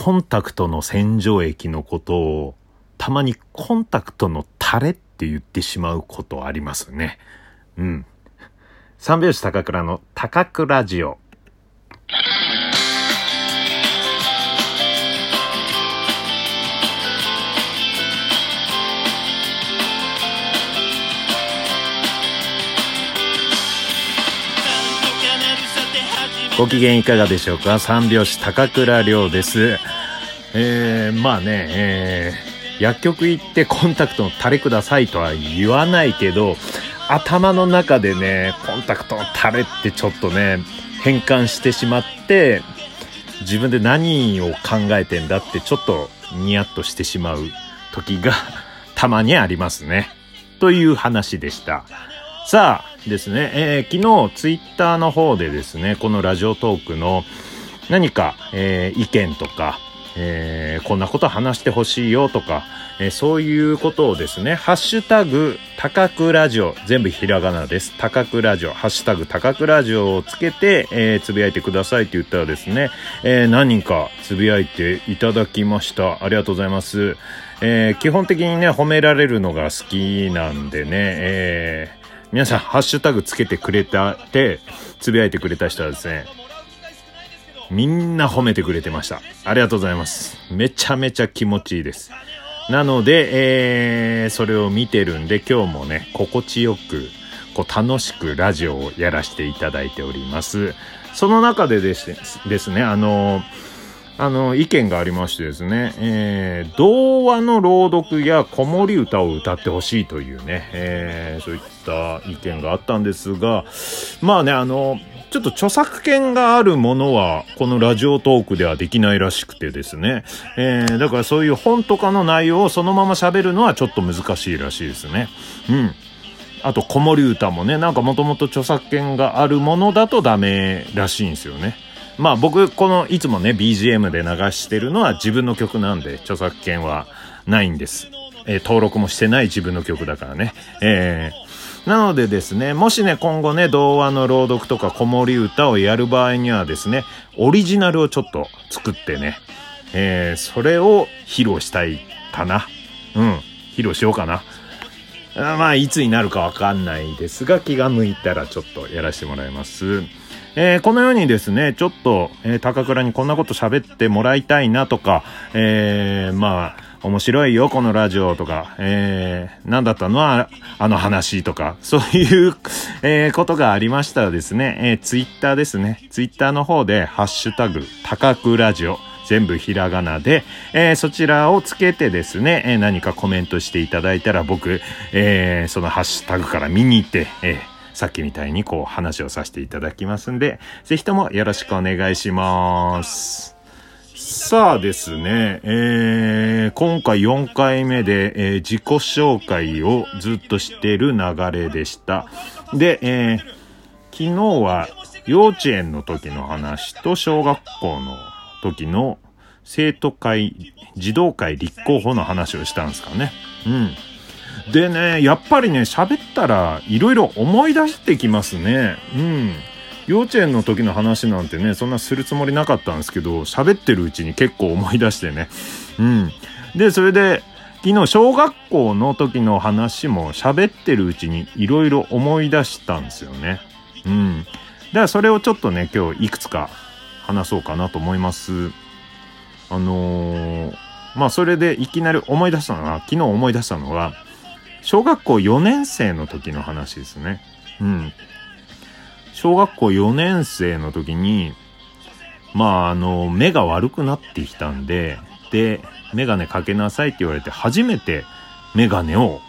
コンタクトの洗浄液のことを、たまにコンタクトのタレって言ってしまうことありますね。うん。三拍子高倉の高倉ジオ。ご機嫌いかがでしょうか？三拍子高倉涼です。えー、まあね、えー、薬局行ってコンタクトのタレくださいとは言わないけど、頭の中でね、コンタクトのタレってちょっとね、変換してしまって、自分で何を考えてんだってちょっとニヤッとしてしまう時がたまにありますね。という話でした。さあですね、えー、昨日ツイッターの方でですね、このラジオトークの何か、えー、意見とか、えー、こんなこと話してほしいよとか、えー、そういうことをですね、ハッシュタグ、高くラジオ、全部ひらがなです。高くラジオ、ハッシュタグ、高くラジオをつけて、えー、つぶやいてくださいって言ったらですね、えー、何人かつぶやいていただきました。ありがとうございます。えー、基本的にね、褒められるのが好きなんでね、えー、皆さん、ハッシュタグつけてくれたって、つぶやいてくれた人はですね、みんな褒めてくれてました。ありがとうございます。めちゃめちゃ気持ちいいです。なので、えー、それを見てるんで、今日もね、心地よく、こう、楽しくラジオをやらせていただいております。その中でですですね、あのーあの、意見がありましてですね、えー、童話の朗読や子守歌を歌ってほしいというね、えー、そういった意見があったんですが、まあね、あの、ちょっと著作権があるものは、このラジオトークではできないらしくてですね。えー、だからそういう本とかの内容をそのまま喋るのはちょっと難しいらしいですね。うん。あと、子守歌もね、なんかもともと著作権があるものだとダメらしいんですよね。まあ僕、この、いつもね、BGM で流してるのは自分の曲なんで、著作権はないんです。えー、登録もしてない自分の曲だからね。えー、なのでですね、もしね、今後ね、童話の朗読とか子守歌をやる場合にはですね、オリジナルをちょっと作ってね、えー、それを披露したいかな。うん、披露しようかな。あまあ、いつになるかわかんないですが、気が向いたらちょっとやらせてもらいます。えー、このようにですね、ちょっと、えー、高倉にこんなこと喋ってもらいたいなとか、えー、まあ、面白いよ、このラジオとか、えー、なんだったの？は、あの話とか、そういう、えー、ことがありましたらですね、えー、ツイッターですね、ツイッターの方で、ハッシュタグ、高くラジオ、全部ひらがなで、えー、そちらをつけてですね、えー、何かコメントしていただいたら僕、えー、そのハッシュタグから見に行って、えー、さっきみたいにこう話をさせていただきますんで、ぜひともよろしくお願いします。さあですね、えー、今回4回目で、えー、自己紹介をずっとしてる流れでした。で、えー、昨日は幼稚園の時の話と小学校の時の生徒会、児童会立候補の話をしたんですかね。うん。でね、やっぱりね、喋ったらいろいろ思い出してきますね。うん。幼稚園の時の話なんてね、そんなするつもりなかったんですけど、喋ってるうちに結構思い出してね。うん。で、それで、昨日小学校の時の話も喋ってるうちにいろいろ思い出したんですよね。うん。だからそれをちょっとね、今日いくつか話そうかなと思います。あのー、まあそれでいきなり思い出したのは、昨日思い出したのは、小学校4年生の時の話ですね。うん。小学校4年生の時に、まあ、あの、目が悪くなってきたんで、で、メガネかけなさいって言われて、初めてメガネを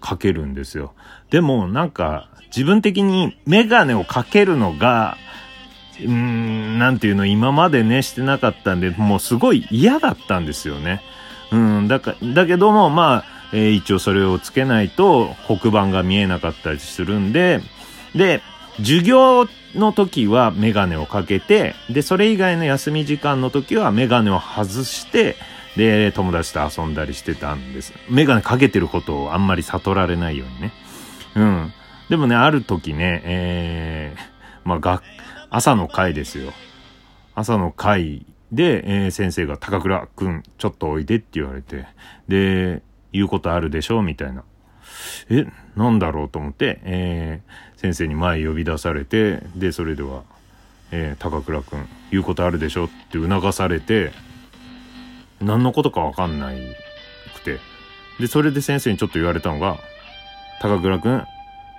かけるんですよ。でも、なんか、自分的にメガネをかけるのが、うーん、なんていうの、今までね、してなかったんで、もうすごい嫌だったんですよね。うん、だから、だけども、まあ、えー、一応それをつけないと黒板が見えなかったりするんで、で、授業の時はメガネをかけて、で、それ以外の休み時間の時はメガネを外して、で、友達と遊んだりしてたんです。メガネかけてることをあんまり悟られないようにね。うん。でもね、ある時ね、えー、まあ、が、朝の会ですよ。朝の会で、えー、先生が高倉くん、ちょっとおいでって言われて、で、言うことあるでしょ？みたいな。え、なんだろうと思って、えー、先生に前呼び出されて、で、それでは、えー、高倉くん、言うことあるでしょ？って促されて、何のことかわかんないくて。で、それで先生にちょっと言われたのが、高倉くん、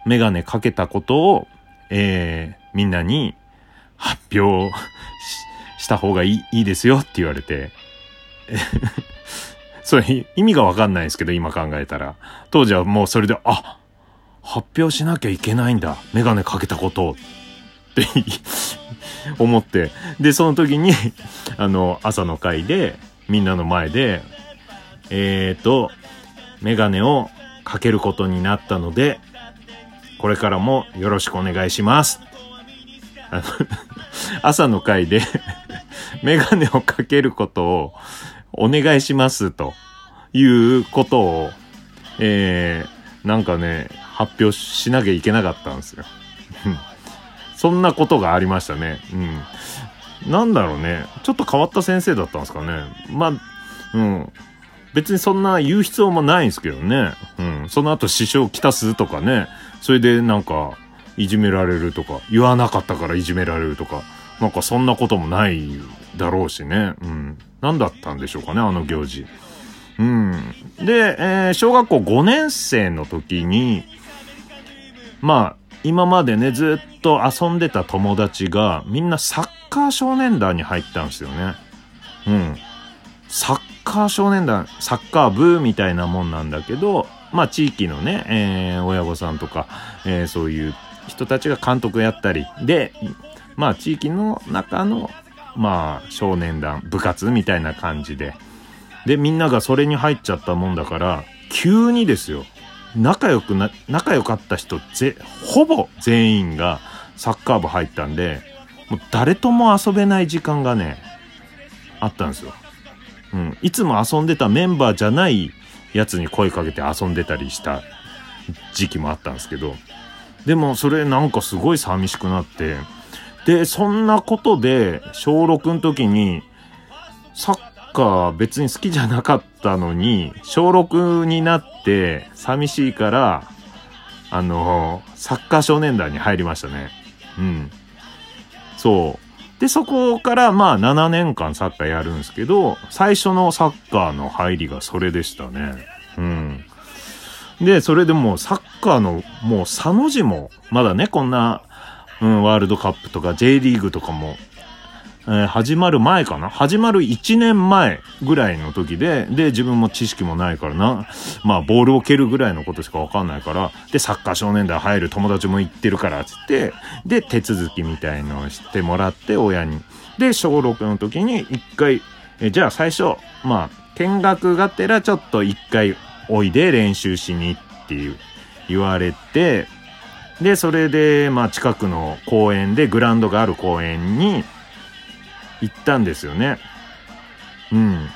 メガネかけたことを、えー、みんなに発表した方がいいいいですよって言われて、それ意味がわかんないですけど、今考えたら。当時はもうそれで、あ発表しなきゃいけないんだ。メガネかけたことって思って。で、その時に、あの、朝の会で、みんなの前で、えっ、ー、と、メガネをかけることになったので、これからもよろしくお願いします。あの朝の会でメガネをかけることをお願いしますということを、えー、なんかね、発表しなきゃいけなかったんですよ。そんなことがありましたね。うん。なんだろうね。ちょっと変わった先生だったんですかね。まあ、うん。別にそんな言う必要もないんですけどね。うん。その後支障をきたすとかね。それでなんか、いじめられるとか、言わなかったからいじめられるとか、なんかそんなこともないだろうしね。うん。何だったんでしょうかね、あの行事。うん。で、えー、小学校5年生の時に、まあ、今までね、ずっと遊んでた友達が、みんなサッカー少年団に入ったんですよね。うん。サッカー少年団、サッカー部みたいなもんなんだけど、まあ地域のね、えー、親御さんとか、えー、そういう人たちが監督やったり、で、まあ地域の中の、まあ少年団、部活みたいな感じで、で、みんながそれに入っちゃったもんだから、急にですよ、仲良くな、仲良かった人ぜ、ほぼ全員がサッカー部入ったんで、もう誰とも遊べない時間がね、あったんですよ。うん。いつも遊んでたメンバーじゃないやつに声かけて遊んでたりした時期もあったんですけど、でもそれなんかすごい寂しくなって、で、そんなことで、小6の時に、サッカー別に好きじゃなかったのに、小6になって寂しいから、あの、サッカー少年団に入りましたね。うん。そう。で、そこからまあ7年間サッカーやるんですけど、最初のサッカーの入りがそれでしたね。うん。で、それでもうサッカーのもう佐の字も、まだね、こんな、うん、ワールドカップとか J リーグとかもえー、始まる前かな？始まる1年前ぐらいの時で、で、自分も知識もないからな、まあ、ボールを蹴るぐらいのことしかわかんないから、で、サッカー少年団入る友達も行ってるから、つって、で、手続きみたいのをしてもらって、親に。で、小6の時に一回、えじゃあ最初、まあ、見学がてらちょっと一回おいで練習しにっていう、言われて、で、それで、まあ、近くの公園で、グラウンドがある公園に、行ったんですよね。うん。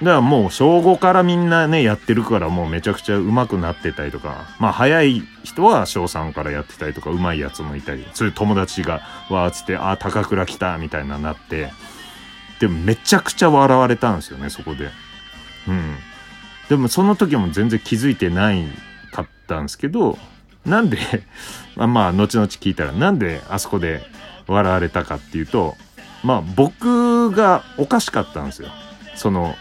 だからもう小5からみんなね、やってるからもうめちゃくちゃ上手くなってたりとか、まあ早い人は小3からやってたりとか、上手いやつもいたり、そういう友達がわーつって、ああ、高倉来たみたいななって、でもめちゃくちゃ笑われたんですよね、そこで。うん。でもその時も全然気づいてないかったんですけど、なんで まあまあ、後々聞いたら、なんであそこで笑われたかっていうと、まあ僕がおかしかったんですよ。その、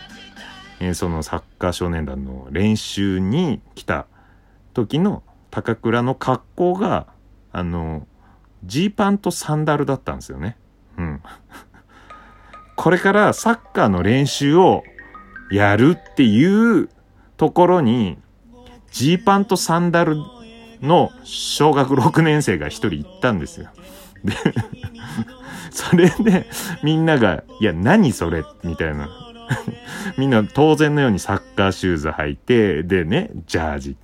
えー、そのサッカー少年団の練習に来た時の高倉の格好が、あの、ジーパンとサンダルだったんですよね。うん。これからサッカーの練習をやるっていうところに、ジーパンとサンダルの小学6年生が一人行ったんですよ。で それで、みんなが、いや、何それみたいな。みんな当然のようにサッカーシューズ履いて、でね、ジャージ、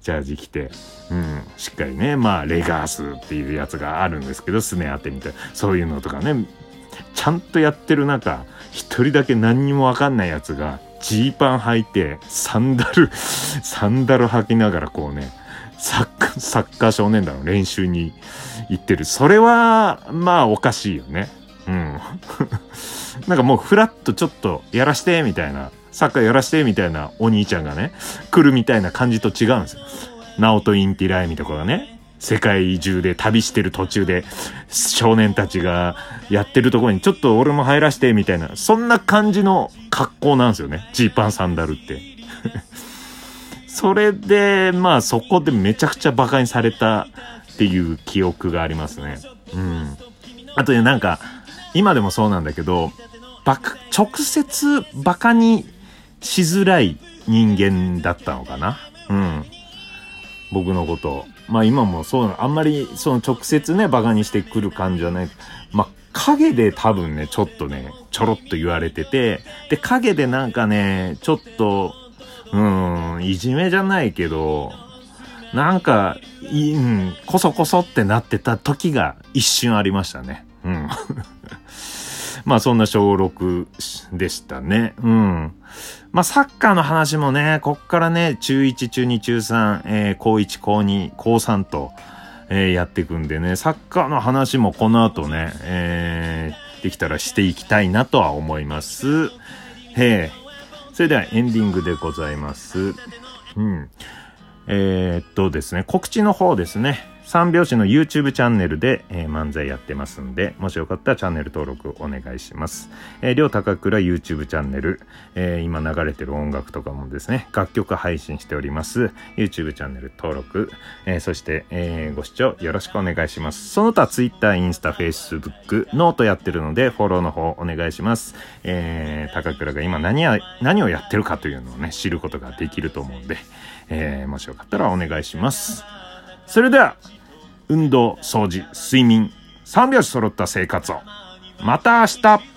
ジャージ着て、うん、しっかりね、まあ、レガースっていうやつがあるんですけど、すね当てみたいな、そういうのとかね、ちゃんとやってる中、一人だけ何にもわかんないやつが、ジーパン履いて、サンダル、サンダル履きながらこうね、サッカー、サッカー少年団の練習に行ってる。それは、まあおかしいよね。うん。なんかもうフラッとちょっとやらしてみたいな、サッカーやらしてみたいなお兄ちゃんがね、来るみたいな感じと違うんですよ。ナオト・インティライミとかがね、世界中で旅してる途中で少年たちがやってるところにちょっと俺も入らしてみたいな、そんな感じの格好なんですよね。ジーパンサンダルって。それで、まあそこでめちゃくちゃ馬鹿にされたっていう記憶がありますね。うん。あとね、なんか、今でもそうなんだけど、バカ、直接馬鹿にしづらい人間だったのかな？うん。僕のこと。まあ今もそうなのあんまりその直接ね、馬鹿にしてくる感じはない。まあ影で多分ね、ちょっとね、ちょろっと言われてて、で、影でなんかね、ちょっと、うん、いじめじゃないけど、なんか、い、うん、こそこそってなってた時が一瞬ありましたね。うん。まあそんな小6でしたね。うん。まあサッカーの話もね、こっからね、中1、中2、中3、えー、高1、高2、高3と、えー、やっていくんでね、サッカーの話もこの後ね、えー、できたらしていきたいなとは思います。へえ。それではエンディングでございます。うん。えー、っとですね、告知の方ですね。三拍子の YouTube チャンネルで、えー、漫才やってますんで、もしよかったらチャンネル登録お願いします。えー、りょうたかくら YouTube チャンネル、えー、今流れてる音楽とかもですね、楽曲配信しております。YouTube チャンネル登録、えー、そして、えー、ご視聴よろしくお願いします。その他 Twitter、インスタ、Facebook、ノートやってるので、フォローの方お願いします。えー、高倉が今何や、何をやってるかというのをね、知ることができると思うんで、えー、もしよかったらお願いします。それでは、運動、掃除、睡眠、三拍子揃った生活を。また明日